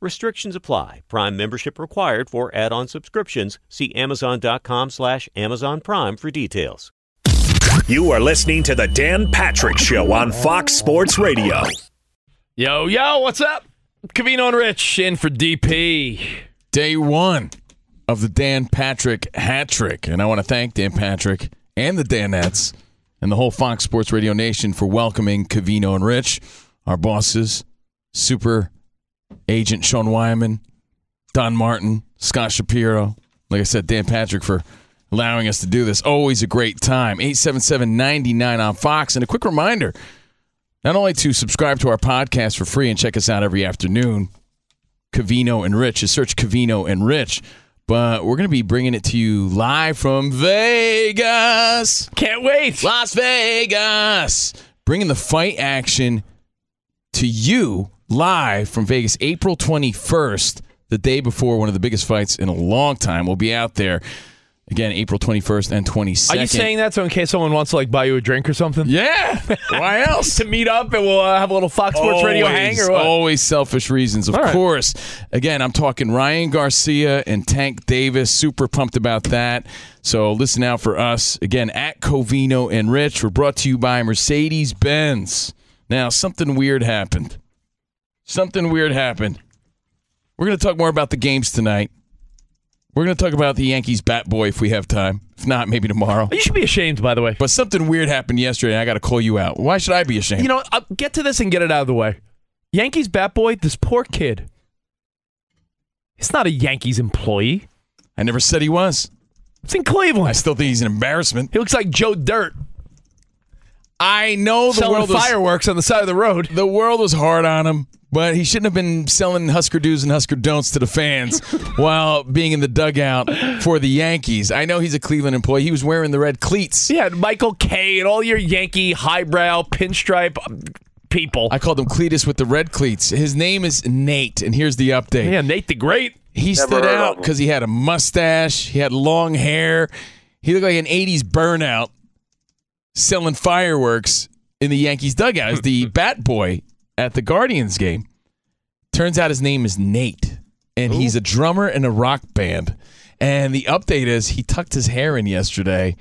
Restrictions apply. Prime membership required for add-on subscriptions. See Amazon.com slash Amazon Prime for details. You are listening to the Dan Patrick Show on Fox Sports Radio. Yo, yo, what's up? Covino and Rich in for DP. Day one of the Dan Patrick hat trick. And I want to thank Dan Patrick and the Danettes and the whole Fox Sports Radio Nation for welcoming Covino and Rich, our bosses, super agent Sean Wyman, Don Martin, Scott Shapiro. Like I said, Dan Patrick for allowing us to do this. Always a great time. 877 99 on Fox. And a quick reminder not only to subscribe to our podcast for free and check us out every afternoon, Covino and Rich, just search Covino and Rich. But we're going to be bringing it to you live from Vegas. Can't wait. Las Vegas. Bringing the fight action to you live from Vegas, April 21st, the day before one of the biggest fights in a long time. We'll be out there again, April 21st and 22nd. Are you saying that so in case someone wants to like buy you a drink or something? Yeah. Why else? to meet up and we'll uh, have a little Fox Sports Radio hang or what? Always selfish reasons, of right. course. Again, I'm talking Ryan Garcia and Tank Davis. Super pumped about that. So listen out for us. Again, at Covino and Rich. We're brought to you by Mercedes Benz. Now, something weird happened. Something weird happened. We're going to talk more about the games tonight. We're going to talk about the Yankees bat boy if we have time. If not, maybe tomorrow. You should be ashamed, by the way. But something weird happened yesterday. and I got to call you out. Why should I be ashamed? You know, I'll get to this and get it out of the way. Yankees bat boy, this poor kid. He's not a Yankees employee. I never said he was. It's in Cleveland. I still think he's an embarrassment. He looks like Joe Dirt I know the selling world was, fireworks on the side of the road. the world was hard on him, but he shouldn't have been selling Husker do's and Husker don'ts to the fans while being in the dugout for the Yankees. I know he's a Cleveland employee. He was wearing the red cleats. Yeah, Michael Kay and all your Yankee highbrow pinstripe um, people. I called him Cletus with the red cleats. His name is Nate, and here's the update. yeah, Nate the Great. He stood out because he had a mustache, he had long hair, he looked like an '80s burnout selling fireworks in the Yankees dugout as the bat boy at the Guardians game. Turns out his name is Nate, and he's a drummer in a rock band. And the update is he tucked his hair in yesterday.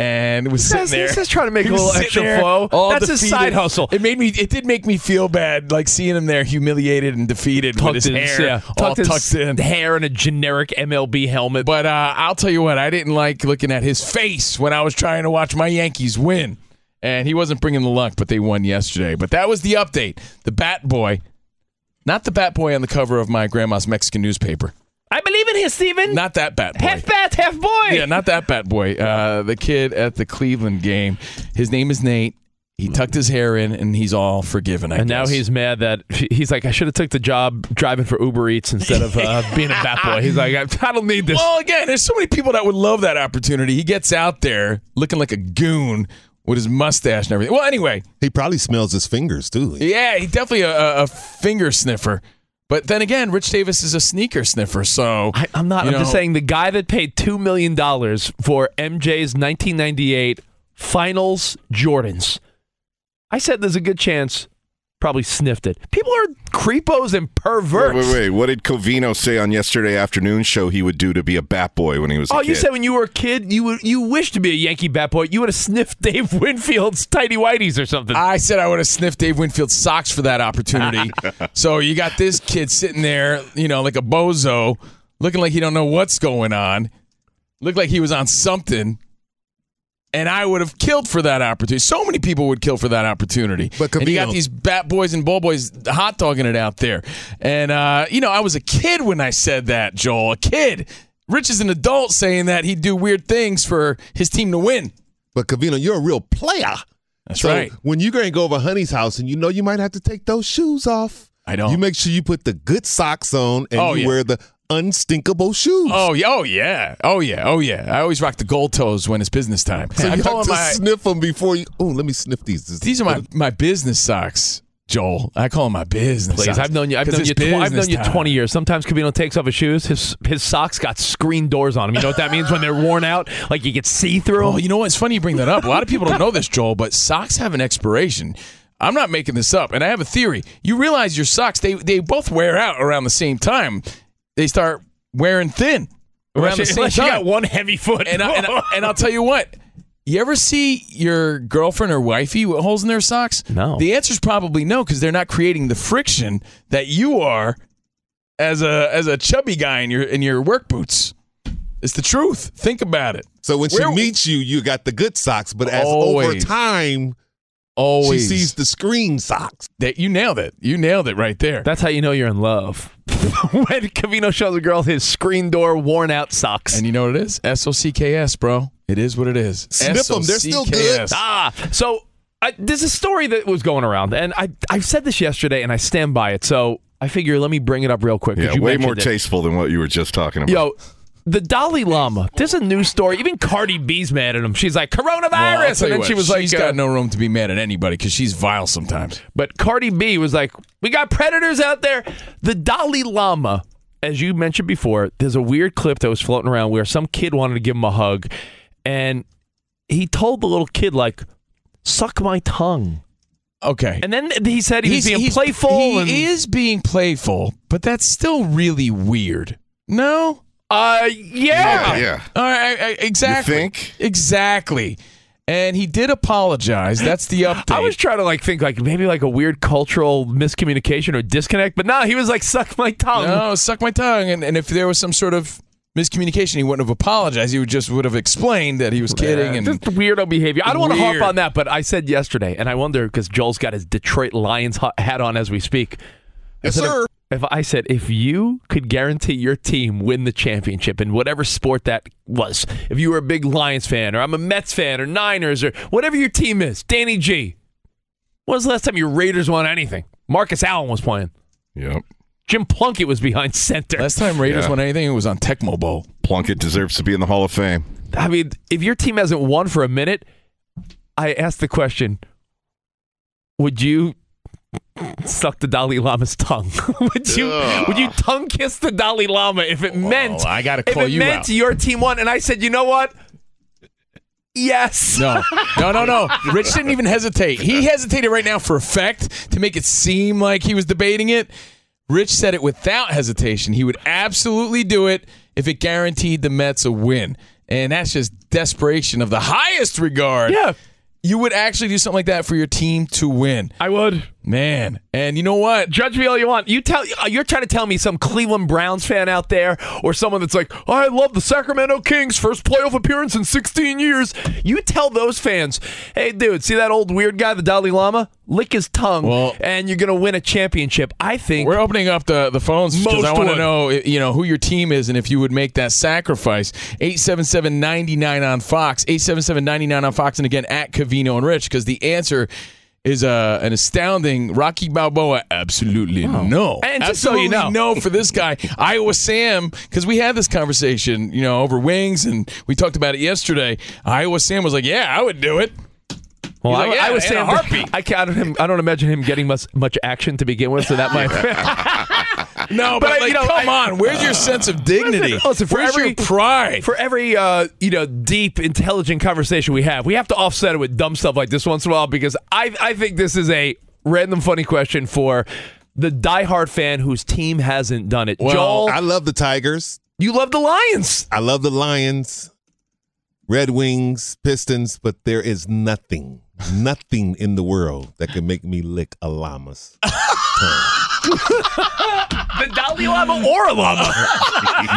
And it was sitting there. he's just trying to make a little extra there, flow. That's his defeated. side hustle. It made me. It did make me feel bad, like seeing him there, humiliated and defeated with his hair yeah, all tucked his tucked in. hair in a generic MLB helmet. But uh, I'll tell you what, I didn't like looking at his face when I was trying to watch my Yankees win. And he wasn't bringing the luck, but they won yesterday. But that was the update. The Bat Boy, not the Bat Boy on the cover of my grandma's Mexican newspaper. I believe in him, Steven. Not that Bat Boy. half bat, half boy. Yeah, not that Bat Boy. Uh, the kid at the Cleveland game. His name is Nate. He tucked his hair in, and he's all forgiven. I and now he's mad that he's like, I should have took the job driving for Uber Eats instead of uh, being a bat boy. He's like, I, I don't need this. Well, again, there's so many people that would love that opportunity. He gets out there looking like a goon with his mustache and everything. Well, anyway, He probably smells his fingers too. yeah, he's definitely a, a- a finger sniffer. But then again, Rich Davis is a sneaker sniffer, so I, I'm not. I'm just saying the guy that paid two million dollars for MJ's 1998 Finals Jordans. I said there's a good chance. Probably sniffed it. People are creepos and perverts. Wait, wait, wait. What did Covino say on yesterday afternoon show he would do to be a bat boy when he was a Oh, kid? you said when you were a kid, you would you wished to be a Yankee bat boy. You would have sniffed Dave Winfield's tidy whities or something. I said I would have sniffed Dave Winfield's socks for that opportunity. so you got this kid sitting there, you know, like a bozo, looking like he don't know what's going on, looked like he was on something. And I would have killed for that opportunity. So many people would kill for that opportunity. But and you got these bat boys and bull boys hot dogging it out there. And uh, you know, I was a kid when I said that, Joel. A kid. Rich is an adult saying that he'd do weird things for his team to win. But Covino, you're a real player. That's so right. When you're going to go over Honey's house and you know you might have to take those shoes off, I don't. You make sure you put the good socks on and Oh, you yeah. wear the unstinkable shoes. Oh yeah, oh yeah, oh yeah, oh yeah. I always rock the gold toes when it's business time. so I you call have them to my, sniff them before you. Oh, let me sniff these. This- these are my my business socks, Joel. I call them my business. Please, socks. I've known you. I've 'Cause known you. Tw- I've known business you time. 20 years. Sometimes Covino takes off his shoes. His his socks got screen doors on them. You know what that means when they're worn out? Like you can see through Oh, you know what? It's funny you bring that up. A lot of people don't know this, Joel, but socks have an expiration. I'm not making this up, and I have a theory. You realize your socks they they both wear out around the same time. They start wearing thin around Unless, the same unless you time. got one heavy foot. and, I, and, I, and I'll tell you what. You ever see your girlfriend or wifey with holes in their socks? No. The answer is probably no, because they're not creating the friction that you are as a as a chubby guy in your in your work boots. It's the truth. Think about it. so when she meets you, you got the good socks, but as over time, Always she sees the screen socks. that you nailed it. You nailed it right there. That's how you know you're in love. when Covino shows a girl his screen door worn out socks. and you know what it is? S O C K S, bro. It is what it is. Sniff 'em. They're still good. Ah, so I, there's a story that was going around, and I I said this yesterday, and I stand by it. So I figure let me bring it up real quick. yeah, you way more it. tasteful than what you were just talking about. Yo, the Dalai Lama. There's a news story. Even Cardi B's mad at him. She's like coronavirus, Well, and then what, she was she's like, got uh, no room to be mad at anybody because she's vile sometimes. But Cardi B was like, "We got predators out there." The Dalai Lama, as you mentioned before, there's a weird clip that was floating around where some kid wanted to give him a hug, and he told the little kid like, "Suck my tongue," Okay. and then he said he was being playful. He and, is being playful, but that's still really weird. No. Uh, yeah. yeah. All right. I- I- exactly. think? Exactly. And he did apologize. That's the update. I was trying to like think like maybe like a weird cultural miscommunication or disconnect, but no, he was like, "Suck my tongue." no, suck my tongue. And, and if there was some sort of miscommunication, he wouldn't have apologized. He would just would have explained that he was kidding. And just weirdo behavior. I don't want to harp on that, but I said yesterday, and I wonder because Joel's got his Detroit Lions hat on as we speak. Yes, sir. If, if I said if you could guarantee your team win the championship in whatever sport that was, if you were a big Lions fan or I'm a Mets fan or Niners or whatever your team is, Danny G. When was the last time your Raiders won anything? Marcus Allen was playing. Yep. Jim Plunkett was behind center. last time Raiders Yeah. won anything, it was on Tecmo Bowl. Plunkett deserves to be in the Hall of Fame. I mean, if your team hasn't won for a minute, I asked the question: Would you suck the Dalai Lama's tongue? would you would you tongue kiss the Dalai Lama if it oh, meant I gotta call if it you meant out. your team won? And I said, you know what? Yes. No, no, no, no. Rich didn't even hesitate. He hesitated right now for effect to make it seem like he was debating it. Rich said it without hesitation. He would absolutely do it if it guaranteed the Mets a win. And that's just desperation of the highest regard. Yeah. You would actually do something like that for your team to win. I would. Man. And you know what? Judge me all you want. You tell uh, you're trying to tell me some Cleveland Browns fan out there, or someone that's like, I love the Sacramento Kings, first playoff appearance in 16 years. You tell those fans, hey, dude, see that old weird guy, the Dalai Lama? Lick his tongue, Well- and you're gonna win a championship. I think. We're opening up the, the phones because I want to know you know who your team is and if you would make that sacrifice. 877-99 on Fox. 877-99 on Fox and again at Covino and Rich because the answer is uh, an astounding Rocky Balboa. Absolutely no. And just so you know- no for this guy. Iowa Sam because we had this conversation you know over wings and we talked about it yesterday. Iowa Sam was like, yeah, I would do it. Well, He's I, like, I was in a saying, heartbeat. I can't. I don't, I don't imagine him getting much much action to begin with, so that might. No, but, I- like, you know, come I- on. Where's your sense of dignity? Listen, listen, for Where's every your pride? for every uh, you know deep, intelligent conversation we have, we have to offset it with dumb stuff like this once in a while because I I think this is a random funny question for the diehard fan whose team hasn't done it. Well, Joel, I love the Tigers. you love the Lions. I love the Lions, Red Wings, Pistons, but there is nothing, nothing in the world that can make me lick a llama's tongue. The Dalai Lama or a llama.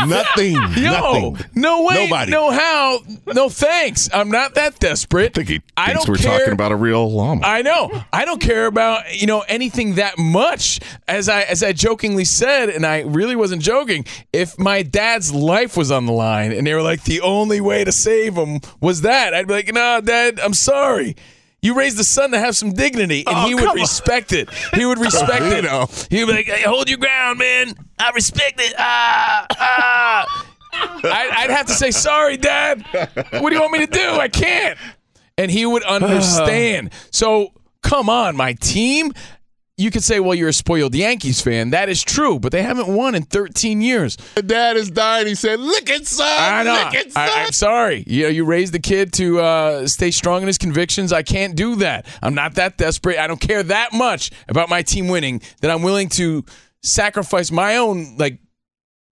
nothing. Yo, nothing. no way, Nobody. no how, no thanks. I'm not that desperate. I think he I thinks don't we're care. talking about a real llama. I know. I don't care about you know anything that much. As I as I jokingly said, and I really wasn't joking. If my dad's life was on the line, and they were like, the only way to save him was that, I'd be like, no, Dad, I'm sorry. You raised the son to have some dignity, and Oh, he would on. respect it. He would respect it. know. He would be like, hey, hold your ground, man. I respect it. Ah, ah. I'd have to say, sorry, Dad. What do you want me to do? I can't. And he would understand. so come on, my team. You could say, well, you're a spoiled Yankees fan. That is true, but they haven't won in 13 years. My dad is dying. He said, "Look it, son. I know. Lick it, son." I, am sorry. You know, you raised the kid to uh, stay strong in his convictions. I can't do that. I'm not that desperate. I don't care that much about my team winning that I'm willing to sacrifice my own like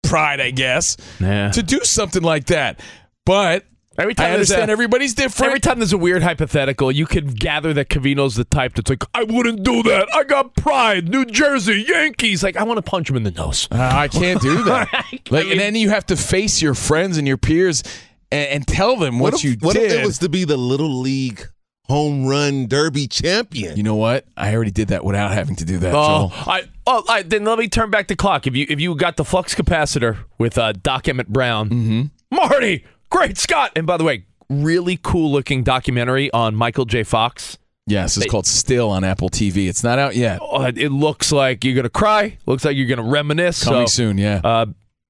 pride, I guess, Yeah. to do something like that. But Every time I understand a- everybody's different. Every time there's a weird hypothetical, you can gather that Covino's the type that's like, I wouldn't do that. I got pride. New Jersey, Yankees. Like, I want to punch him in the nose. Uh, I can't do that. like, and then you have to face your friends and your peers and, and tell them what, What, if, you what did. What if it was to be the little league home run derby champion? you know what? I already did that without having to do that, Oh, Joel. I, oh, I, then let me turn back the clock. If you if you got the flux capacitor with uh, Doc Emmett Brown, Mm-hmm. Marty, great Scott, and by the way, really cool looking documentary on Michael J. Fox. Yes, it's called Still on Apple TV. It's not out yet. Oh, it looks like you're gonna cry. Looks like you're gonna reminisce. Coming So, soon, yeah. Uh,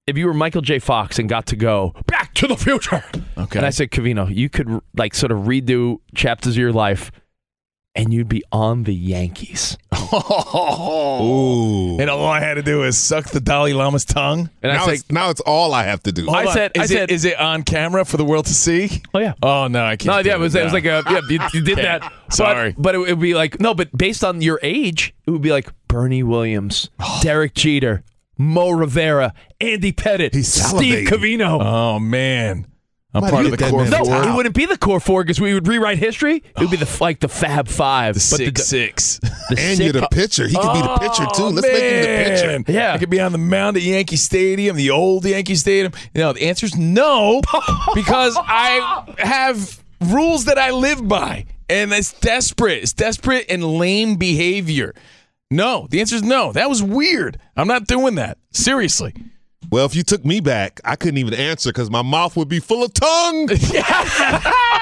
if you were Michael J. Fox and got to go back to the future, Okay. and I said, Covino, you could like sort of redo chapters of your life, and you'd be on the Yankees. Ooh. and all I had to do is suck the Dalai Lama's tongue. And I now, said, it's, now it's all I have to do. I Hold on. said- I is said- it, is it on camera for the world to see? Oh yeah. Oh no, I can't. No, yeah, it was, it was like a yeah. You, you did that. But- Sorry. but, it would be like no. But based on your age, it would be like Bernie Williams, Derek Jeter, Mo Rivera, Andy Pettitte, He's Steve salivating. Covino. Oh man, I'm Might part of the core four. no, it wouldn't be the core four because we would rewrite history. It would be the like the Fab Five, The but six the, six. the and sick- you're the pitcher. He could be the pitcher too. Oh, Let's make him the pitcher. Yeah. I could be on the mound at Yankee Stadium, the old Yankee Stadium. You know, the answer is no, because I have rules that I live by, and it's desperate. It's desperate and lame behavior. No, the answer is no. That was weird. I'm not doing that. Seriously. Well, if you took me back, I couldn't even answer because my mouth would be full of tongue.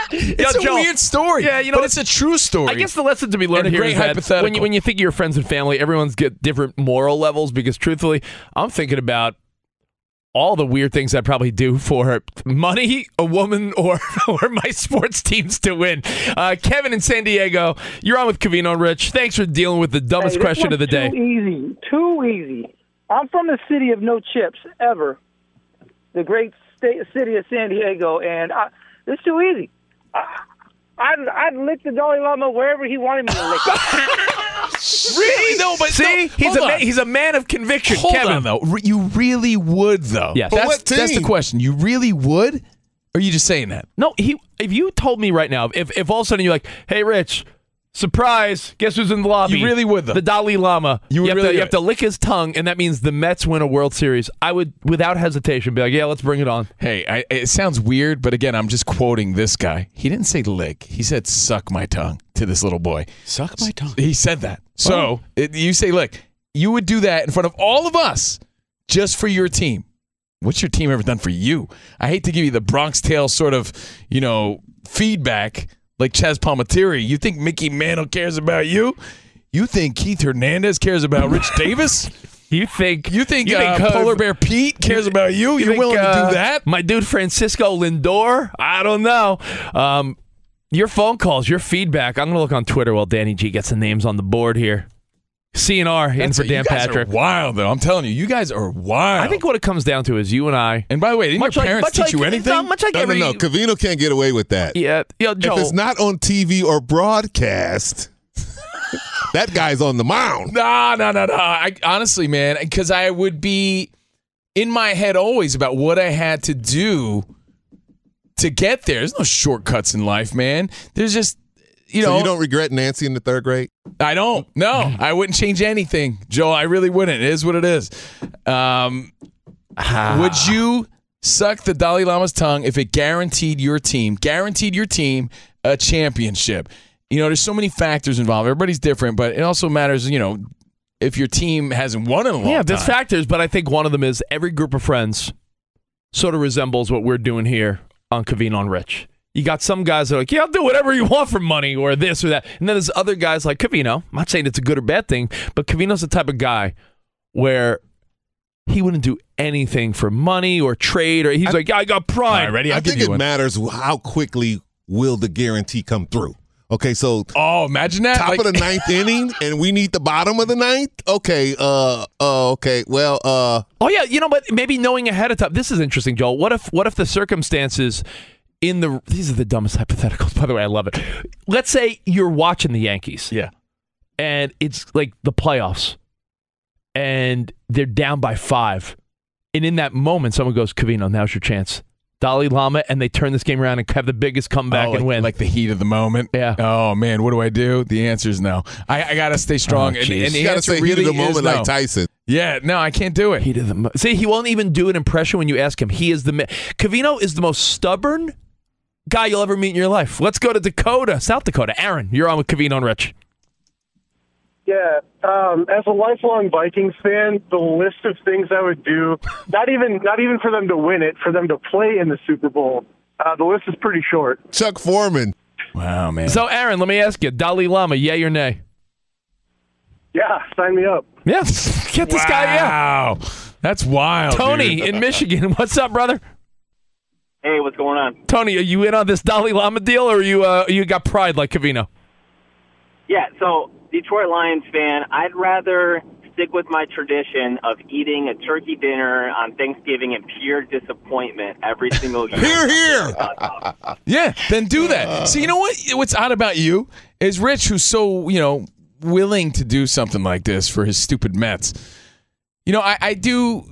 It's a Joe. weird story. Yeah, you know but what? it's a true story. I guess the lesson to be learned And a here great is that when you when you think of your friends and family, everyone's get different moral levels. Because truthfully, I'm thinking about all the weird things I'd probably do for money, a woman, or or my sports teams to win. Uh, Kevin in San Diego, you're on with Covino and Rich. Thanks for dealing with the dumbest Hey, question of the one's day. Too easy. Too easy. I'm from the city of no chips ever, the great state city of San Diego, and I, it's too easy. I, I'd, I'd lick the Dalai Lama wherever he wanted me to lick it. really no, but See, no, he's hold a on. man, he's a man of conviction. Hold Kevin, on though. Re- You really would though. Yeah, For That's, that's the question. You really would? Or are you just saying that? No, he. If you told me right now, if if all of a sudden you're like, "Hey, Rich, surprise! Guess who's in the lobby?" You really would, though. The Dalai Lama. You would have really to, You have to lick his tongue, and that means the Mets win a World Series. I would, without hesitation, be like, "Yeah, let's bring it on." Hey, I, it sounds weird, but again, I'm just quoting this guy. He didn't say lick. He said suck my tongue to this little boy. Suck my tongue. He said that. So oh. it, you say, look, you would do that in front of all of us just for your team. What's your team ever done for you? I hate to give you the Bronx Tale sort of, you know, feedback like Chazz Palminteri. You think Mickey Mantle cares about you? You think Keith Hernandez cares about Rich Davis? You think? You think, You uh, think, uh, Polar Bear Pete cares about you? You You're think, willing to uh, do that? My dude Francisco Lindor. I don't know. Um, your phone calls, your feedback. I'm gonna look on Twitter while Danny G gets the names on the board here. CNR in That's for a- Dan you guys Patrick. Are wild though. I'm telling you, you guys are wild. I think what it comes down to is you and I. And by the way, didn't Much your like- parents much teach like- you anything? no, much like No, no, every, no. Covino can't get away with that. Yeah, yeah, Joel. If it's not on TV or broadcast, that guy's on the mound. No, no, no, no. I honestly, man, because I would be in my head always about what I had to do to get there. There's no shortcuts in life, man. There's just you so know. you don't regret Nancy in the third grade? I don't. No, I wouldn't change anything, Joe. I really wouldn't. It is what it is. Um, would you suck the Dalai Lama's tongue if it guaranteed your team, guaranteed your team a championship? You know, there's so many factors involved. Everybody's different, but it also matters. You know, if your team hasn't won in a long yeah, time. there's factors, but I think one of them is every group of friends sort of resembles what we're doing here on Covino on Rich. You got some guys that are like, yeah, I'll do whatever you want for money or this or that. And then there's other guys like Covino. I'm not saying it's a good or bad thing, but Covino's the type of guy where he wouldn't do anything for money or trade or he's like, yeah, I got pride. All right, ready? I'll I think it one. matters how quickly will the guarantee come through. Okay, so Oh, imagine that! top Like- of the ninth inning, and we need the bottom of the ninth. Okay, uh, uh, okay, well, uh, Oh yeah, you know, but maybe knowing ahead of time. This is interesting, Joel. What if what if the circumstances in the these are the dumbest hypotheticals. By the way, I love it. Let's say you're watching the Yankees. Yeah. and it's like the playoffs, and they're down by five, and in that moment, someone goes, "Covino, now's your chance." Dalai Lama, and they turn this game around and have the biggest comeback Oh, and win. like the heat of the moment. Yeah. Oh man, what do I do? The answer is no. I, I gotta stay strong. Oh, and, jeez. and the you got to answer say really heat of the is moment no. like Tyson. Yeah, no, I can't do it. He did the mo- see. He won't even do an impression when you ask him. He is the ma- Covino is the most stubborn guy you'll ever meet in your life. Let's go to Dakota, South Dakota. Aaron, you're on with Covino and Rich. Yeah, um, as a lifelong Vikings fan, the list of things I would do, not even not even for them to win it, for them to play in the Super Bowl, uh, the list is pretty short. Chuck Foreman. Wow, man. So, Aaron, let me ask you: Dalai Lama, yay or nay? Yeah, sign me up. Yeah, get this guy. Yeah, wow, that's wild. Tony dude. in Michigan. What's up, brother? Hey, what's going on? Tony, are you in on this Dalai Lama deal, or you uh, you got pride like Covino? Yeah, so Detroit Lions fan, I'd rather stick with my tradition of eating a turkey dinner on Thanksgiving in pure disappointment every single year. Here, here. Yeah, then do that. See, you know what? What's odd about you is Rich, who's so you know willing to do something like this for his stupid Mets. You know, I, I do.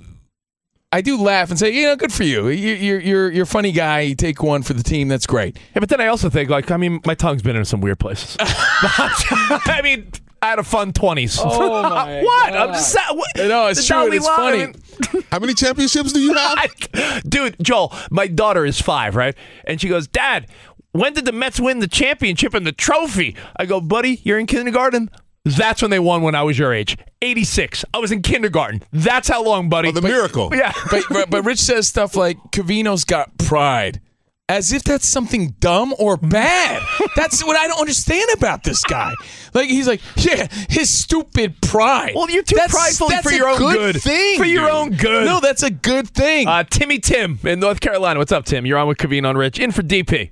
I do laugh and say, you know, good for you. You- You're you're you're a funny guy. You take one for the team. That's great. Yeah, but then I also think, like, I mean, my tongue's been in some weird places. I mean, I had a fun twenties. Oh, my what? I'm just sa- what? No, it's The true. It's Lama, funny. I mean- How many championships do you have? I- dude, Joel, my daughter is five, right? And she goes, Dad, when did the Mets win the championship and the trophy? I go, buddy, you're in kindergarten. That's when they won when I was your age. 86. I was in kindergarten. That's how long, buddy. Oh, the miracle. yeah. but, but but Rich says stuff like Covino's got pride, as if that's something dumb or bad. That's what I don't understand about this guy. Like he's like, yeah, his stupid pride. Well, you're too That's- prideful that's for a your own good good. thing, For your dude. own good. No, that's a good thing. Uh, Timmy Tim in North Carolina. What's up, Tim? You're on with Kaveen on Rich. In for DP.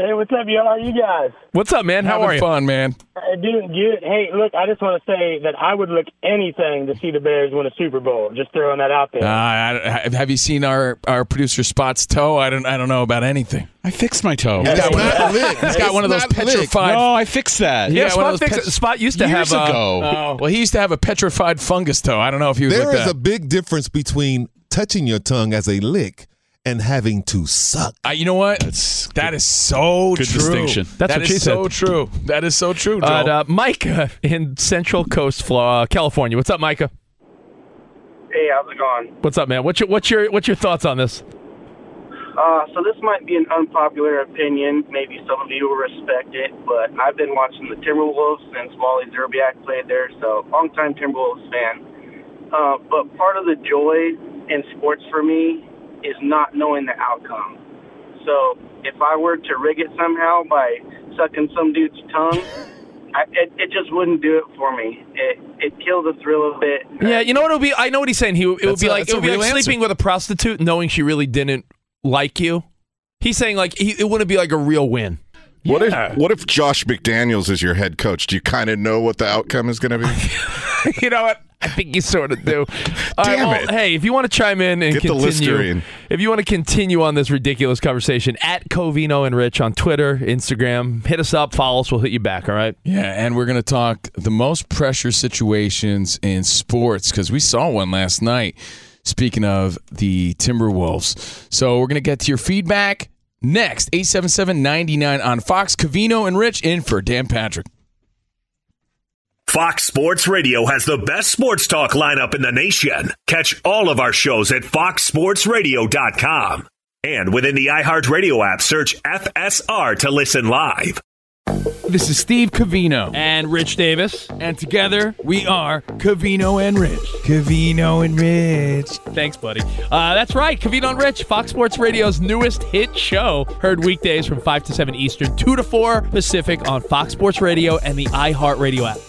Hey, what's up, y'all? How are you guys? What's up, man? How Having are you? fun, man. Uh, doing good. Hey, look, I just want to say that I would look anything to see the Bears win a Super Bowl. Just throwing that out there. Uh, I, I- have you seen our, our producer Spot's toe? I don't I don't know about anything. I fixed my toe. He's got, It's not one, licked. he's got one of those not licked. petrified. No, I fixed that. Yeah, Yeah, one Spot, of those fix- pet- Spot used to Years have. uh, ago. Oh, well, he used to have a petrified fungus toe. I don't know if he was There like that. a big difference between touching your tongue as a lick and having to suck. Uh, you know what? That's That is so true. Good true. distinction. That's That what is she so true. That is so true, Joel. Uh, uh, Micah in Central Coast, Florida, California. What's up, Micah? Hey, how's it going? What's up, man? What's your what's your what's your thoughts on this? Uh, so this might be an unpopular opinion. Maybe some of you will respect it, but I've been watching the Timberwolves since Wally Szczerbiak played there, so longtime Timberwolves fan. Uh, but part of the joy in sports for me is not knowing the outcome. So if I were to rig it somehow by sucking some dude's tongue, I, it, it just wouldn't do it for me. It it killed the thrill of it. Yeah, you know what it would be? I know what he's saying. He it would That's be a- like it would be like answer. sleeping with a prostitute, knowing she really didn't like you. He's saying like he, it wouldn't be like a real win. What if what if Josh McDaniels is your head coach? Do you kind of know what the outcome is going to be? you know what? I think you sort of do. All right, Damn well, it. Hey, if you want to chime in and Get continue, if you want to continue on this ridiculous conversation, at Covino and Rich on Twitter, Instagram, hit us up, follow us, we'll hit you back. All right. Yeah, and we're going to talk the most pressure situations in sports because we saw one last night. Speaking of the Timberwolves. So we're going to get to your feedback next. 877 99 on Fox. Covino and Rich in for Dan Patrick. Fox Sports Radio has the best sports talk lineup in the nation. Catch all of our shows at foxsportsradio.com. And within the iHeartRadio app, search FSR to listen live. This is Steve Covino. And Rich Davis. And together we are Covino and Rich. Covino and Rich. Thanks, buddy. Uh, that's right. Covino and Rich, Fox Sports Radio's newest hit show. Heard weekdays from 5 to 7 Eastern, 2 to 4 Pacific on Fox Sports Radio and the iHeartRadio app.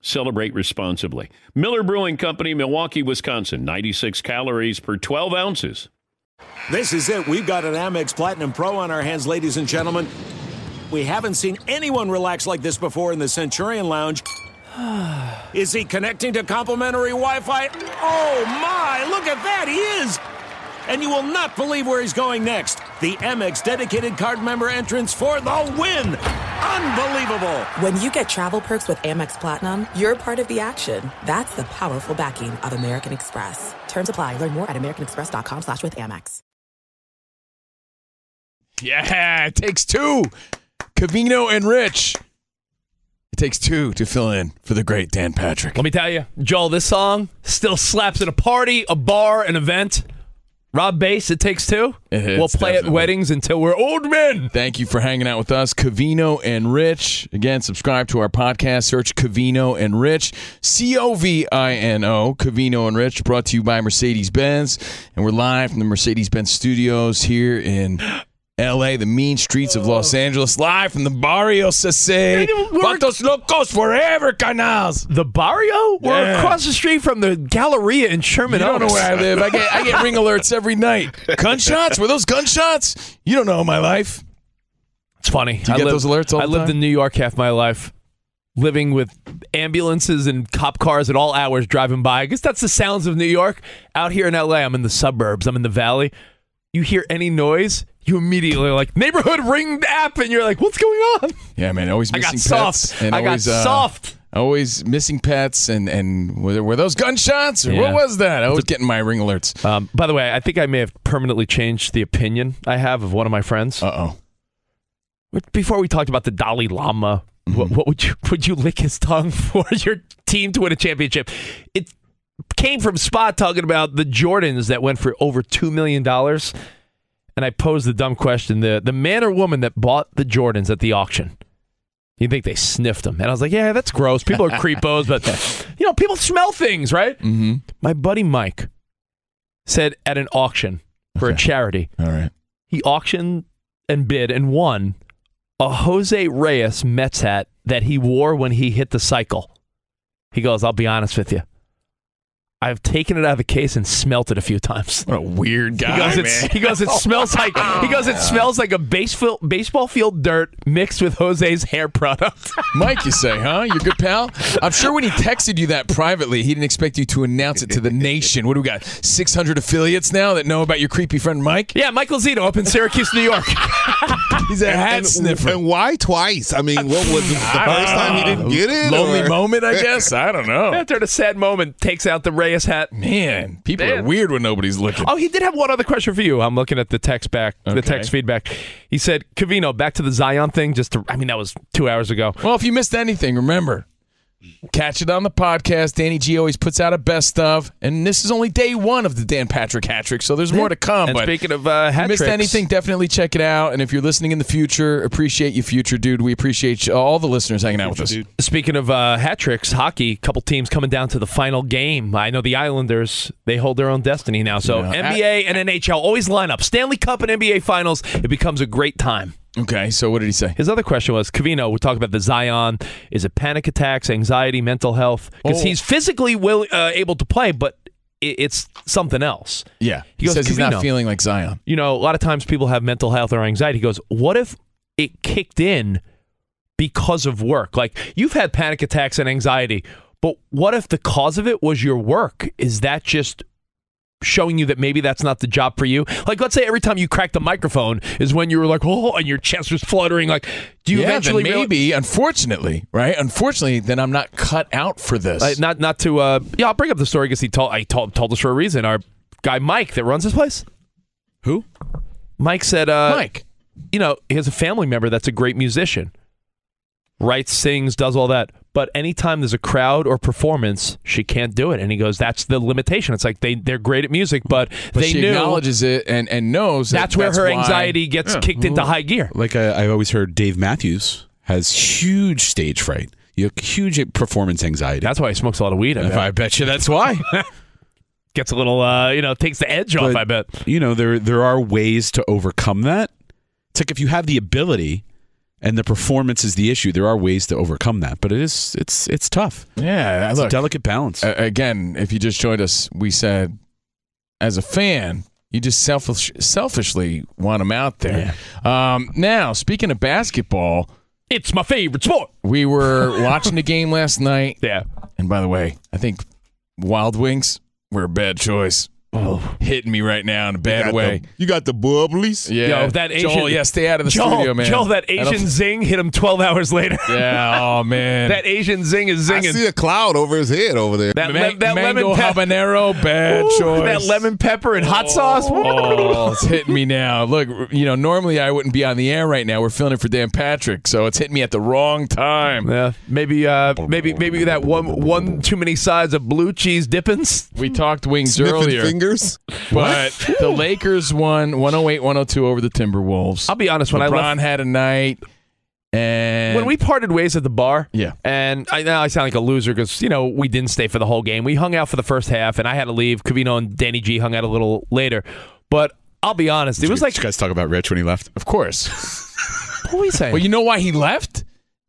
Celebrate responsibly. Miller Brewing Company, Milwaukee, Wisconsin. 96 calories per 12 ounces. This is it. We've got an Amex Platinum Pro on our hands, ladies and gentlemen. We haven't seen anyone relax like this before in the Centurion Lounge. Is he connecting to complimentary Wi Fi? Oh my, look at that, he is! And you will not believe where he's going next. The Amex dedicated card member entrance for the win! Unbelievable! When you get travel perks with Amex Platinum, you're part of the action. That's the powerful backing of American Express. Terms apply. Learn more at americanexpress.com slash with Amex. Yeah, it takes two. Covino and Rich. It takes two to fill in for the great Dan Patrick. Let me tell you, Joel, this song still slaps at a party, a bar, an event. Rob Base, it takes two. It hits, we'll play definitely. at weddings until we're old men. Thank you for hanging out with us, Covino and Rich. Again, subscribe to our podcast. Search Covino and Rich, C O V I N O, Covino and Rich. Brought to you by Mercedes Benz, and we're live from the Mercedes Benz studios here in L.A., the mean streets of Los Angeles, live from the Barrio Sese. Cuantos locos forever, canals. The Barrio? We're Yeah. across the street from the Galleria in Sherman You don't know Oaks. where I live. I get I get ring alerts every night. Gunshots? Were those gunshots? You don't know my life. It's funny. Do you I get lived- those alerts all I the lived time? in New York half my life, living with ambulances and cop cars at all hours driving by. I guess that's the sounds of New York. Out here in LA, I'm in the suburbs. I'm in the valley. You hear any noise, you immediately like neighborhood ring app, and you're like, what's going on? Yeah, man. Always I got missing soft. pets. And I got always, uh, soft. Always missing pets, and and were, were those gunshots or Yeah. what was that? I was getting my ring alerts. Um, by the way, I think I may have permanently changed the opinion I have of one of my friends. Uh oh. Before we talked about the Dalai Lama, Mm-hmm. what, what would you would you lick his tongue for your team to win a championship? It came from Spot talking about the Jordans that went for over two million dollars, and I posed the dumb question: the the man or woman that bought the Jordans at the auction. You think they sniffed them? And I was like, yeah, that's gross. People are creepos, but you know, people smell things, right? Mm-hmm. My buddy Mike said at an auction for a charity. All right. He auctioned and bid and won a Jose Reyes Mets hat that he wore when he hit the cycle. He goes, I'll be honest with you. I've taken it out of the case and smelt it a few times. What a weird guy, He goes, man. he goes, it smells like he goes, it smells like a baseball baseball field dirt mixed with Jose's hair product. Mike, you say, huh? Your good pal? I'm sure when he texted you that privately, he didn't expect you to announce it to the nation. What do we got? 600 affiliates now that know about your creepy friend Mike? Yeah, Michael Zito up in Syracuse, New York. He's a hat and, sniffer. And why twice? I mean, what was the first time he didn't get it? Lonely or- moment, I guess. I don't know. After a sad moment, takes out the Hat. Man, people are weird when nobody's looking. Oh, he did have one other question for you. I'm looking at the text back, the text feedback. He said, Covino, back to the Zion thing. Just to, I mean, that was two hours ago. Well, if you missed anything, remember, catch it on the podcast. Danny G always puts out a best of, and this is only day one of the Dan Patrick hat trick, so there's more to come. And but speaking of uh, if hat you missed tricks- anything, definitely check it out. And if you're listening in the future, appreciate you, future dude. We appreciate you, all the listeners hanging out with us. Speaking of uh, hat tricks, hockey, couple teams coming down to the final game. I know the Islanders, they hold their own destiny now. So Yeah. NBA and NHL always line up. Stanley Cup and NBA Finals, it becomes a great time. Okay, so what did he say? His other question was, Covino, we talked about the Zion. Is it panic attacks, anxiety, mental health? Because Oh. he's physically will, uh, able to play, but it, it's something else. Yeah, He he, goes, says he's not feeling like Zion. you know, a lot of times people have mental health or anxiety. He goes, what if it kicked in because of work? Like you've had panic attacks and anxiety, but what if the cause of it was your work? Is that just showing you that maybe that's not the job for you? Like, let's say every time you cracked the microphone is when you were like, oh, and your chest was fluttering. Like, do you yeah, eventually then maybe, unfortunately, right? Unfortunately, then I'm not cut out for this. Uh, not not to uh yeah I'll bring up the story because he told I told told us for a reason our guy Mike that runs this place Who? Mike said uh Mike. you know he has a family member that's a great musician writes sings does all that but anytime there's a crowd or performance she can't do it and he goes that's the limitation it's like they they're great at music but, but they she knew acknowledges it and, and knows that that's where her why- anxiety gets Yeah. kicked into high gear Like I, I always heard, Dave Matthews has huge stage fright. You have huge performance anxiety. that's why he smokes a lot of weed I bet. I bet you that's why. gets a little uh you know takes the edge off But, I bet You know, there there are ways to overcome that. It's like if you have the ability and the performance is the issue, there are ways to overcome that. But it is it's it's tough. Yeah, It's look, a delicate balance. a- again, if you just joined us, we said, as a fan, you just selfish, selfishly want him out there. Um, now, speaking of basketball, it's my favorite sport we were watching the game last night. yeah And by the way, I think Wild Wings were a bad choice. Oh Hitting me right now in a bad got way. the- you got the bubblies. Yeah, Yo, that Asian, Joel, yeah, stay out of the Joel, studio, man. Joel, that Asian zing hit him 12 hours later. Yeah, oh man. that Asian zing is zinging. I see a cloud over his head over there. that Ma- le- that mango lemon pep- habanero, bad Ooh, choice. That lemon pepper and hot sauce. Oh, it's hitting me now. Look, you know, normally I wouldn't be on the air right now. We're filling it for Dan Patrick, so it's hitting me at the wrong time. Yeah, maybe, uh, maybe, maybe that one, one too many sides of blue cheese dippins. We talked wings Sniffing earlier, fingers. but the Lakers won 108-102 over the Timberwolves. I'll be honest. When I left, had a night, and when we parted ways at the bar, Yeah. and I now I sound like a loser because you know we didn't stay for the whole game. We hung out for the first half, and I had to leave. Covino and Danny G hung out a little later, but I'll be honest, it was like Did you guys talk about Rich when he left. of course. what were you saying? Well, you know why he left?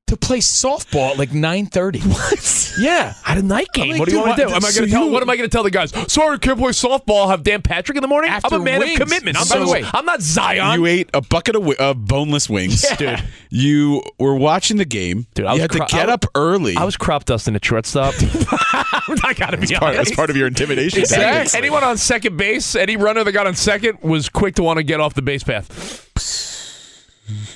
To play softball at like 9:30. What? Yeah. At a night game. like, what do you want to do? Am I going to tell? you- What am I going to tell the guys? Sorry, can't play softball. Have Dan Patrick in the morning. After I'm a man wings. of commitment. I'm, by So- the way, I'm not Zion. You ate a bucket of, wi- of boneless wings, Yeah. Dude. You were watching the game, Dude, I you was had to get I- up early. I was crop dusting at shortstop. I got to be part, honest. that's part of your intimidation. Exactly. Anyone on second base, any runner that got on second was quick to want to get off the base path.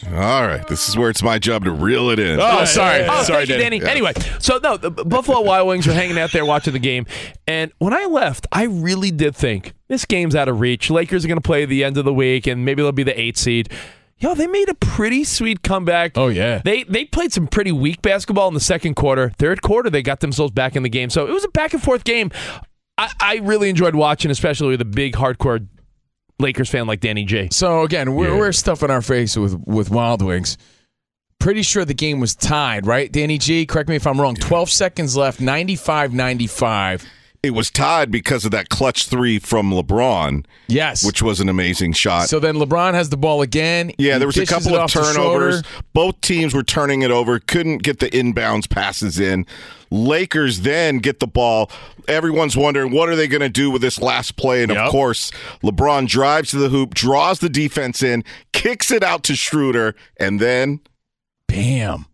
All right, this is where it's my job to reel it in. Oh, sorry, Oh, sorry, thank you, Danny. Danny. Anyway, so no, the Buffalo Wild Wings are hanging out there watching the game, and when I left, I really did think this game's out of reach. Lakers are going to play the end of the week, and maybe they'll be the eight seed. Yo, they made a pretty sweet comeback. Oh yeah. They they played some pretty weak basketball in the second quarter. Third quarter, they got themselves back in the game. So it was a back and forth game. I, I really enjoyed watching, especially with a big hardcore Lakers fan like Danny G. So again, we're, we're stuffing our face with with Wild Wings. Pretty sure the game was tied, right? Danny G, correct me if I'm wrong. 12 seconds left, 95-95. It was tied because of that clutch three from LeBron. Yes. Which was an amazing shot. So then LeBron has the ball again. Yeah, He there was a couple of turnovers. Both teams were turning it over, couldn't get the inbounds passes in. Lakers then get the ball. Everyone's wondering what are they going to do with this last play? And of course, LeBron drives to the hoop, draws the defense in, kicks it out to Schroder, and then Bam.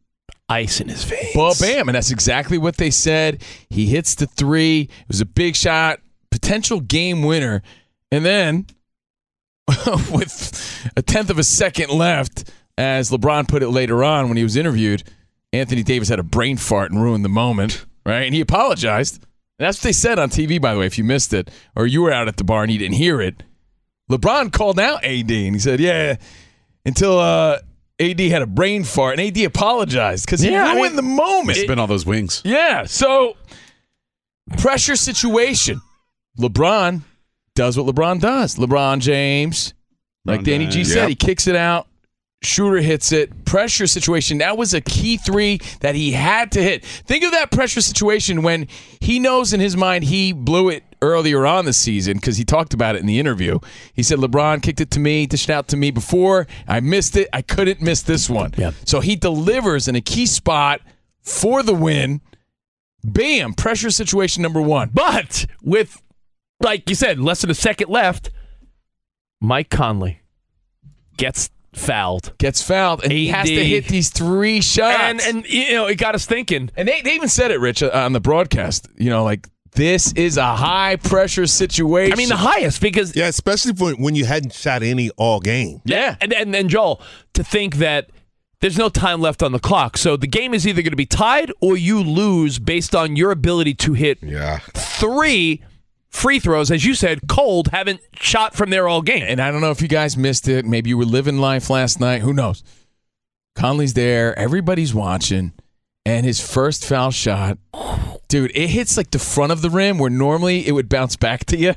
Ice in his veins. Well, bam. And that's exactly what they said. He hits the three. It was a big shot, potential game winner. And then, with a tenth of a second left, as LeBron put it later on when he was interviewed, Anthony Davis had a brain fart and ruined the moment, right? And he apologized. And that's what they said on TV, by the way, if you missed it, or you were out at the bar and you didn't hear it. LeBron called out AD and he said, Yeah, until uh, AD had a brain fart, and AD apologized because he Yeah, I ruined mean, the moment. It's been all those wings. Yeah. So pressure situation. LeBron does what LeBron does. LeBron James, like LeBron Danny G said, Yep. he kicks it out. Shooter hits it. Pressure situation. That was a key three that he had to hit. Think of that pressure situation when he knows in his mind he blew it earlier on the season because he talked about it in the interview. He said LeBron kicked it to me, dished it out to me before. I missed it. I couldn't miss this one. Yeah. So he delivers in a key spot for the win. Bam! Pressure situation number one. But with, like you said, less than a second left, Mike Conley gets fouled. Gets fouled, and he has to hit these three shots. And and you know it got us thinking. And they, they even said it, Rich, uh, on the broadcast. You know, like this is a high pressure situation. I mean, the highest because Yeah, especially when, when you hadn't shot any all game. yeah, and and then Joel to think that there's no time left on the clock, so the game is either going to be tied or you lose based on your ability to hit yeah. three free throws, as you said. Cold haven't shot from there all game. And I don't know if you guys missed it. Maybe you were living life last night. Who knows? Conley's there. Everybody's watching. And his first foul shot, dude, it hits like the front of the rim where normally it would bounce back to you.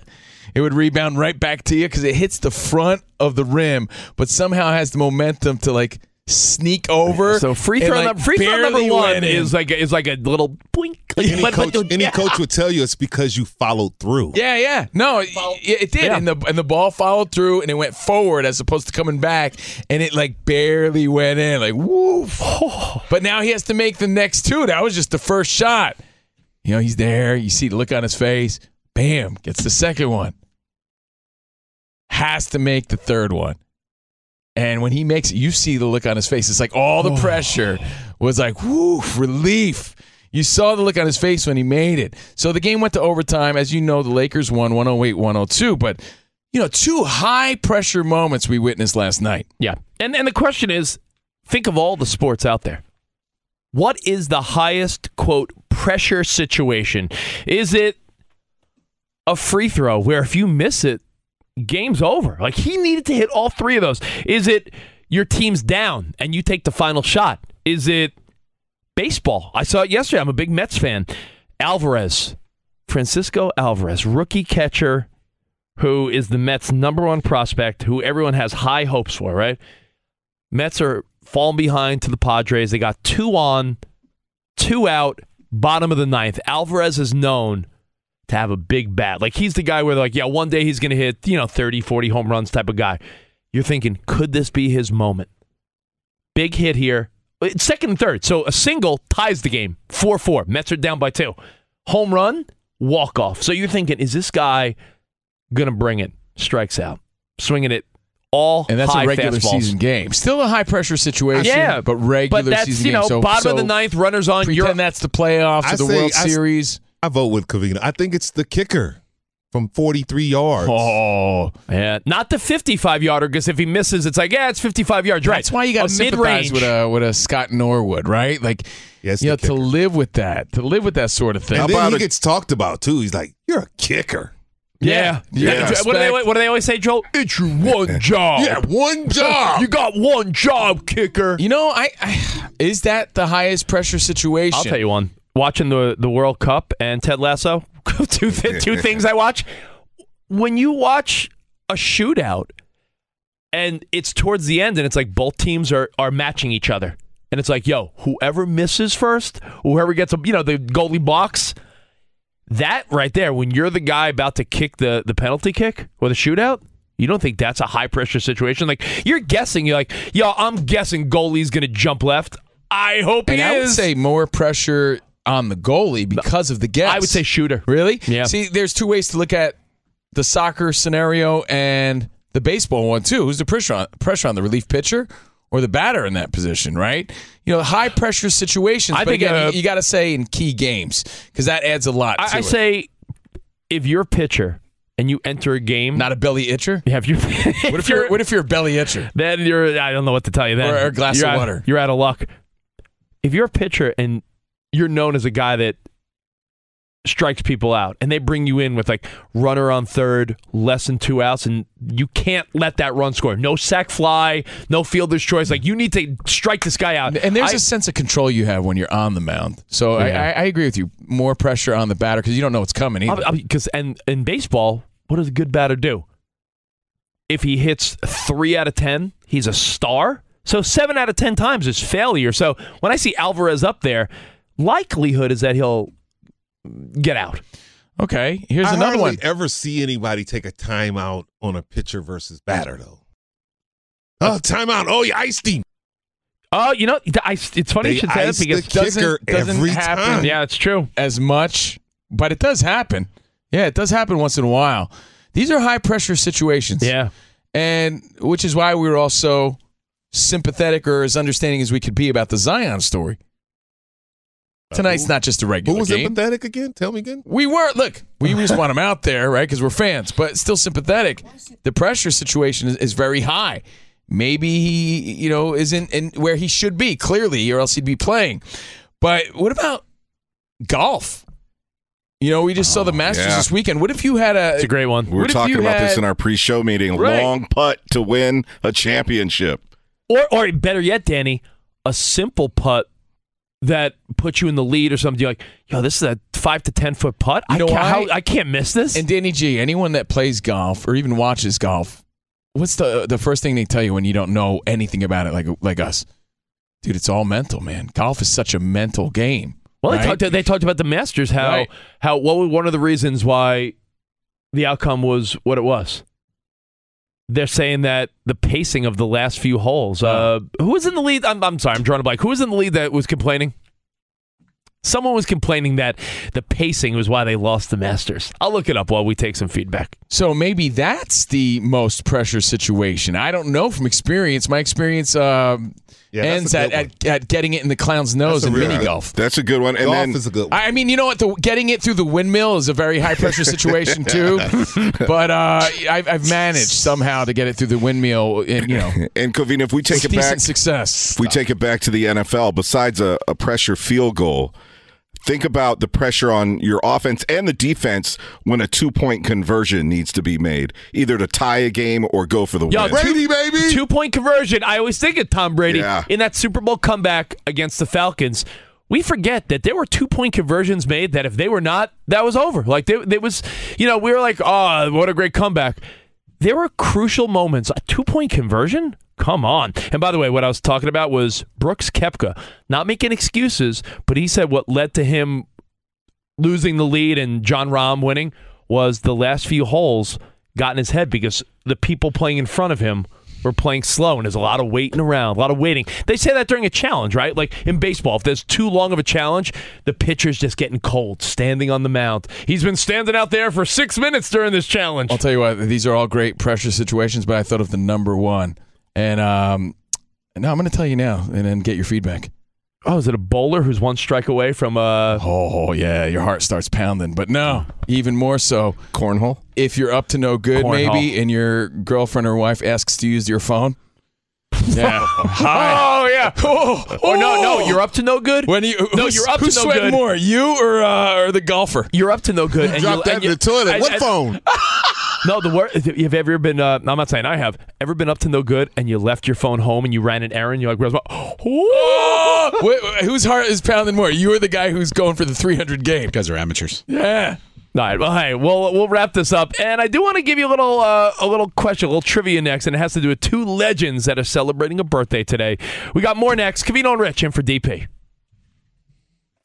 It would rebound right back to you because it hits the front of the rim, but somehow has the momentum to like sneak over. So free throw, like, number, free throw number one is like a, is like a little boink. Like, Any, but- coach, but- any yeah. coach would tell you it's because you followed through. Yeah, yeah. No, it, it did, Yeah. and the and the ball followed through, and it went forward as opposed to coming back, and it like barely went in, like woof. Oh. but now he has to make the next two. That was just the first shot. You know, he's there. You see the look on his face. Bam, gets the second one. Has to make the third one. And when he makes it, you see the look on his face. It's like all the oh. pressure was like, whoo, relief. You saw the look on his face when he made it. So the game went to overtime. As you know, the Lakers won 108 102. But, you know, two high pressure moments we witnessed last night. Yeah. And and the question is, think of all the sports out there. What is the highest quote pressure situation? Is it a free throw where if you miss it, game's over? Like he needed to hit all three of those. Is it your team's down and you take the final shot? Is it baseball? I saw it yesterday. I'm a big Mets fan. Alvarez, Francisco Alvarez, rookie catcher who is the Mets' number one prospect, who everyone has high hopes for, right? Mets are falling behind to the Padres. They got two on, two out, bottom of the ninth. Alvarez is known to have a big bat. Like he's the guy where they're like, yeah, one day he's going to hit, you know, 30, 40 home runs type of guy. You're thinking, could this be his moment? Big hit here, uh, It's second and third. So a single ties the game. 4 4. Mets are down by two. Home run, walk off. So you're thinking, is this guy going to bring it? Strikes out. Swinging it all And that's high a regular fastballs. season game. Still a high pressure situation. Yeah, but regular but that's, season you game. know, So, bottom of the ninth, runners on. Pretend You're, that's the playoffs I or the say- World I s- Series. I vote with Covino. I think it's the kicker from 43 yards. Oh, yeah, not the 55 yarder because if he misses, it's like, yeah, it's 55 yards. Right. That's why you got to sympathize mid-range. with a with a Scott Norwood, right? Like, Yes, you know, the to live with that, to live with that sort of thing. And then he gets talked about too. He's like, "You're a kicker." Yeah. Yeah. What, do they, what do they always say, Joel? It's your one job. Yeah, one job. You got one job, kicker. You know, I, I is that the highest pressure situation? I'll tell you one. Watching the the World Cup and Ted Lasso, two th- two things I watch. When you watch a shootout and it's towards the end and it's like both teams are are matching each other. And it's like, yo, whoever misses first, whoever gets a you know, the goalie box, that right there, when you're the guy about to kick the, the penalty kick or the shootout, you don't think that's a high pressure situation? Like you're guessing, you're like, yo, I'm guessing goalie's gonna jump left. I hope and he I would say more pressure on the goalie because of the guess. I would say shooter. Really? Yeah. See, there's two ways to look at the soccer scenario and the baseball one too. Who's the pressure on pressure on the relief pitcher or the batter in that position, right? You know, high pressure situations. I but think, again, uh, you, got to say in key games because that adds a lot. to I, I say if you're a pitcher and you enter a game, not a belly itcher. Yeah, if you're, What if you're what if you're a belly itcher? then you're I don't know what to tell you then. Or a glass of out- water. You're out of luck. If you're a pitcher and you're known as a guy that strikes people out and they bring you in with like runner on third, less than two outs, and you can't let that run score. No sack fly, no fielder's choice. Like you need to strike this guy out. And there's I- a sense of control you have when you're on the mound. So I, Yeah. I, I agree with you. More pressure on the batter because you don't know what's coming either. because and in baseball, what does a good batter do? If he hits three out of ten, he's a star. So seven out of ten times is failure. So when I see Alvarez up there, likelihood is that he'll get out. Okay, here's I another one. ever see anybody take a timeout on a pitcher versus batter though. Oh, timeout! Oh, you iced him. Oh, you know, I, it's funny They you should say that ice the because kicker doesn't every happen. time. yeah, it's true. as much, but it does happen. Yeah, it does happen once in a while. These are high pressure situations. Yeah. And which is why we were all so sympathetic or as understanding as we could be about the Zion story. Tonight's not just a Uh, Who was game. empathetic again? Tell me again. We were look. We just want him out there, right? Because we're fans, but still sympathetic. The pressure situation is, is very high. Maybe he, you know, isn't in where he should be clearly, or else he'd be playing. But what about golf? You know, we just saw the Masters yeah. this weekend. What if you had a? It's a great one. We were talking you about this in our pre-show meeting. Right. long putt to win a championship. Or, or better yet, Danny, a simple putt that put you in the lead or something. You're like, yo, this is a five to ten foot putt. You I, know can't, how, I can't miss this. And Danny G, anyone that plays golf or even watches golf, what's the the first thing they tell you when you don't know anything about it, like like us? Dude, it's all mental, man. Golf is such a mental game. Well, right? they talked. They talked about the Masters. How Right. how what was one of the reasons why the outcome was what it was. They're saying that the pacing of the last few holes. Uh, who was in the lead? I'm, I'm sorry, I'm drawing a blank. Who was in the lead that was complaining? Someone was complaining that the pacing was why they lost the Masters. I'll look it up while we take some feedback. So maybe that's the most pressure situation. I don't know from experience. My experience um, Yeah, ends at, at, at getting it in the clown's nose a in mini golf. That's a good one. And Golf then is a good one. I I mean, you know what? The getting it through the windmill is a very high pressure situation too. but uh, I've, I've managed somehow to get it through the windmill. And, you know, and Covino, if we take with it back, success. if we take it back to the NFL, besides a, a pressure field goal, think about the pressure on your offense and the defense when a two point conversion needs to be made, either to tie a game or go for the Yo, win. Brady, baby. Two point conversion. I always think of Tom Brady Yeah. in that Super Bowl comeback against the Falcons. We forget that there were two point conversions made that if they were not, that was over. Like there, there was, you know, we were like, oh, what a great comeback. There were crucial moments. A two point conversion? Come on. And by the way, what I was talking about was Brooks Koepka, not making excuses, but he said what led to him losing the lead and Jon Rahm winning was the last few holes got in his head because the people playing in front of him We're playing slow, and there's a lot of waiting around, a lot of waiting. They say that during a challenge, right? Like in baseball, if there's too long of a challenge, the pitcher's just getting cold, standing on the mound. He's been standing out there for six minutes during this challenge. I'll tell you what; these are all great pressure situations, but I thought of the number one, and um, now I'm going to tell you now, and then get your feedback. Oh, is it a bowler who's one strike away from uh Oh yeah, your heart starts pounding. But no, even more so, cornhole. If you're up to no good, Cornhole. maybe, and your girlfriend or wife asks to use your phone. Yeah. Oh yeah. Oh, or no, no, you're up to no good. When you no, who's- you're up to who's no sweating good. more, you or uh, or the golfer? You're up to no good. and Drop you, that and in you- the toilet. and- What and- phone? No, the word. You've ever been? Uh, I'm not saying I have. Ever been up to no good and you left your phone home and you ran an errand? You're like, "Where's my?" Oh! Wait, wait, whose heart is pounding more? You are the guy who's going for the 300 game? You guys are amateurs. Yeah. All right. Well, hey, we'll we'll wrap this up, and I do want to give you a little uh, a little question, a little trivia next, and it has to do with two legends that are celebrating a birthday today. We got more next. Covino and Rich in for DP.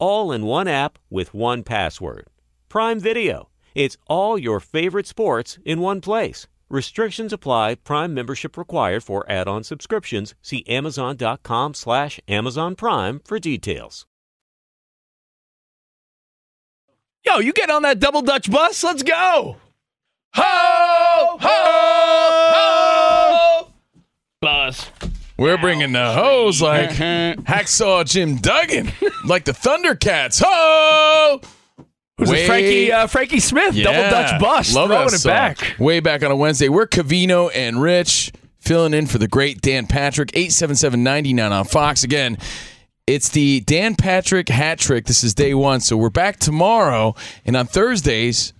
All in one app with one password. Prime Video. It's all your favorite sports in one place. Restrictions apply. Prime membership required for add-on subscriptions. See Amazon.com slash Amazon Prime for details. Yo, you get on that double Dutch bus? Let's go. Ho, ho, ho. Bus. We're bringing the hose like Hacksaw Jim Duggan, like the Thundercats. Ho! Who's it, Frankie, uh, Frankie Smith, double Dutch bus, Love throwing it back. Way back on a Wednesday. We're Covino and Rich filling in for the great Dan Patrick. 877-99 on Fox. Again, it's the Dan Patrick hat trick. This is day one. So we're back tomorrow. And on Thursdays,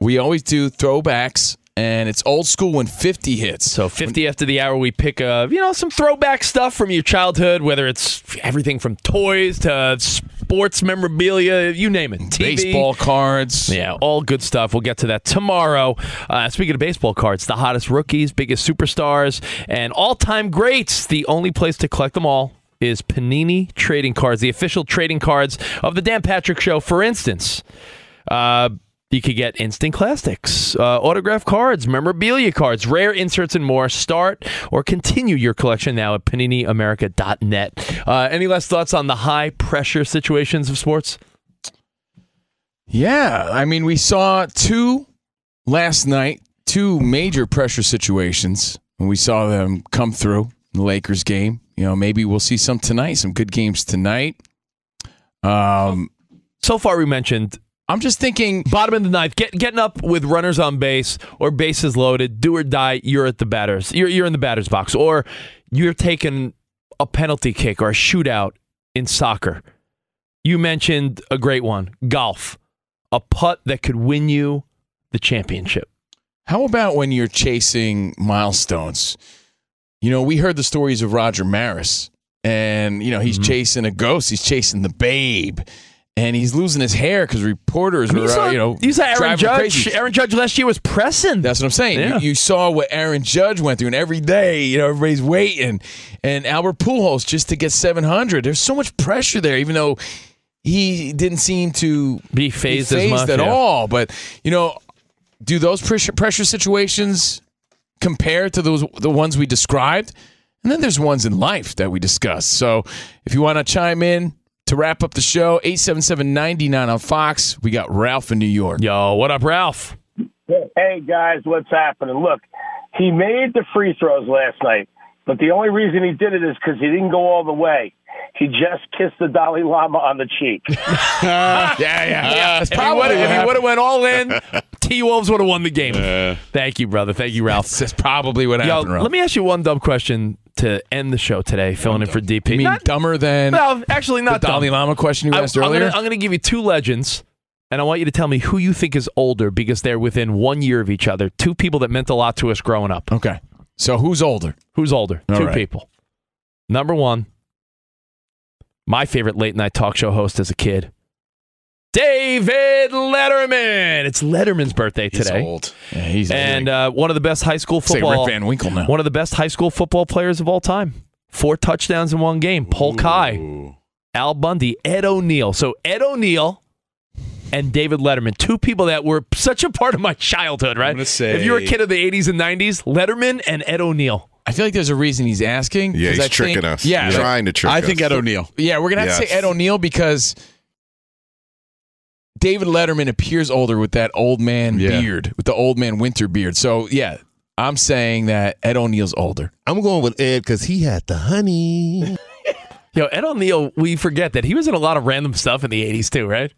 we always do throwbacks. And it's old school when 50 hits. So 50 after the hour, we pick, uh, you know, some throwback stuff from your childhood, whether it's everything from toys to sports memorabilia, you name it. TV. Baseball cards. Yeah, all good stuff. We'll get to that tomorrow. Uh, speaking of baseball cards, the hottest rookies, biggest superstars, and all-time greats. The only place to collect them all is Panini Trading Cards, the official trading cards of the Dan Patrick Show. For instance, uh, you could get instant classics, uh, autograph cards, memorabilia cards, rare inserts, and more. Start or continue your collection now at paniniamerica.net. Uh, any last thoughts on the high pressure situations of sports? Yeah, I mean, we saw two last night, two major pressure situations, and we saw them come through in the Lakers game. You know, maybe we'll see some tonight, some good games tonight. Um, so far we mentioned. I'm just thinking bottom of the ninth, get, getting up with runners on base or bases loaded, do or die. You're at the batters. You're you're in the batters box, or you're taking a penalty kick or a shootout in soccer. You mentioned a great one, golf, a putt that could win you the championship. How about when you're chasing milestones? You know, we heard the stories of Roger Maris, and you know he's Mm-hmm. chasing a ghost. He's chasing the babe, and he's losing his hair because reporters I mean, were, you saw, uh, you know, you saw Aaron Judge. crazy. Aaron Judge last year was pressing. That's what I'm saying. Yeah. You, you saw what Aaron Judge went through, and every day, you know, everybody's waiting. And Albert Pujols just to get 700. There's so much pressure there, even though he didn't seem to be fazed as much, at yeah. all. But you know, do those pressure pressure situations compare to those the ones we described? And then there's ones in life that we discuss. So if you want to chime in to wrap up the show, 877-99 on Fox. We got Ralph in New York. Yo, what up, Ralph? Hey guys, what's happening? Look, he made the free throws last night, but the only reason he did it is because he didn't go all the way. He just kissed the Dalai Lama on the cheek. yeah, yeah, yeah. That's if he would have went all in, T Wolves would have won the game. Thank you, brother. Thank you, Ralph. That's probably what Yo, happened, Ralph. let me ask you one dumb question to end the show today, filling in for DP. You mean Not- dumber than no, actually not the Dalai. Lama question you I- asked I'm earlier? Gonna, I'm going to give you two legends, and I want you to tell me who you think is older because they're within one year of each other. Two people that meant a lot to us growing up. Okay. So who's older? Who's older? All two right. people. Number one, my favorite late night talk show host as a kid, David Letterman. It's Letterman's birthday He's today. old. Yeah, he's and uh, one of the best high school Say Rick football. Van Winkle now. One of the best high school football players of all time. Four touchdowns in one game. Polk High, Al Bundy, Ed O'Neill. So Ed O'Neill and David Letterman, two people that were such a part of my childhood. Right? gonna say- if you were a kid of the '80s and '90s, Letterman and Ed O'Neill. I feel like there's a reason he's asking. Yeah, he's I tricking think- us. Yeah, trying to trick us. I us. think Ed O'Neill. Yeah, we're gonna have to say Ed O'Neill because David Letterman appears older with that old man Yeah. beard, with the old man winter beard. So yeah, I'm saying that Ed O'Neill's older. I'm going with Ed because he had the honey. Yo, Ed O'Neill, we forget that he was in a lot of random stuff in the '80s too, right?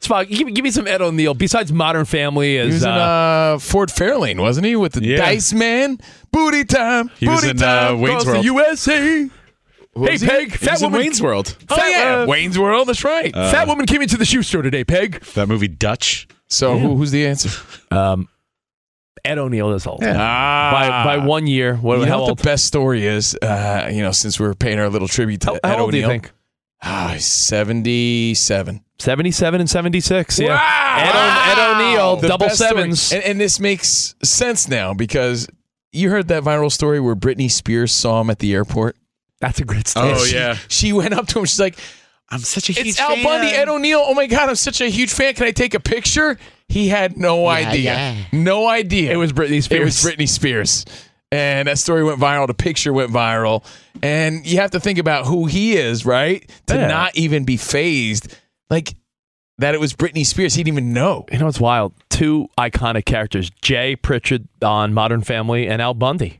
Spock, give, me- give me some Ed O'Neill besides Modern Family. As He was in uh, uh, Ford Fairlane, wasn't he? With the Yeah. Dice Man, booty time, He was booty in, uh, time, Wayne's across the World. USA. Was hey, he? Peg, He fat was in woman. Wayne's World. Oh Fat- yeah, uh, Wayne's World. That's right. fat woman came into the shoe store today, Peg. That movie Dutch. so who, who's the answer? Um, Ed O'Neill is old. Ah. By by one year. What, you know what the best story is? Uh, you know, since we're paying our little tribute to How, Ed how old do you O'Neill. Think? Ah, he's 77. 77 and 76. Yeah. Wow. Ed, O- Ed O'Neill, The double sevens. And, and this makes sense now because you heard that viral story where Britney Spears saw him at the airport. That's a great story. Oh, she, yeah. She went up to him. She's like, I'm such a huge It's Al Bundy, Ed O'Neill. Oh my God, I'm such a huge fan. Can I take a picture? He had no idea. No idea. It was Britney Spears. It was Spears. Britney Spears. And that story went viral. The picture went viral. And you have to think about who he is, right? To Yeah. not even be fazed. Like that it was Britney Spears. He didn't even know. You know what's wild? Two iconic characters, Jay Pritchett on Modern Family and Al Bundy.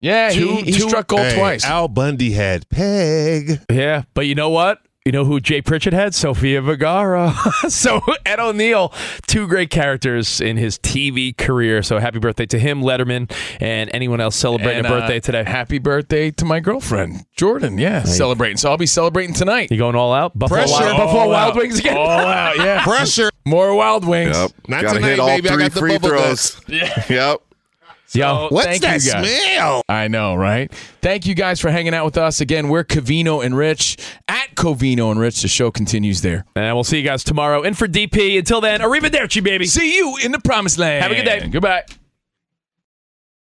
Yeah, Two- he, he two- struck gold Hey, twice. Al Bundy had Peg. Yeah, but you know what? You know who Jay Pritchett had? Sofia Vergara. so Ed O'Neill, two great characters in his TV career. So happy birthday to him, Letterman, and anyone else celebrating And, a birthday uh, today. Happy birthday to my girlfriend, Jordan. Yeah, celebrating. So I'll be celebrating tonight. You going all out? Buffalo, Pressure. Wild, Buffalo All Wild out. Wings again? All out, yeah. Pressure. More Wild Wings. Yep. Not Gotta tonight, hit all baby. I three got the free bubble throws. Yep. Yo, What's Thank that you guys. smell? I know, right? Thank you guys for hanging out with us. Again, we're Covino and Rich at Covino and Rich. The show continues there. and we'll see you guys tomorrow. And for DP, until then, arrivederci, baby. See you in the promised land. Have a good day. Goodbye.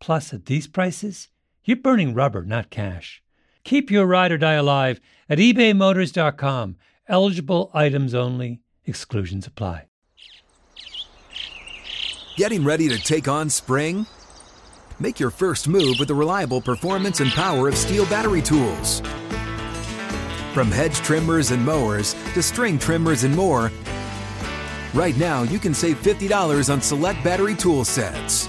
Plus, at these prices, you're burning rubber, not cash. Keep your ride or die alive at ebaymotors.com. Eligible items only, exclusions apply. Getting ready to take on spring? Make your first move with the reliable performance and power of STIHL battery tools. From hedge trimmers and mowers to string trimmers and more, right now you can save $50 on select battery tool sets.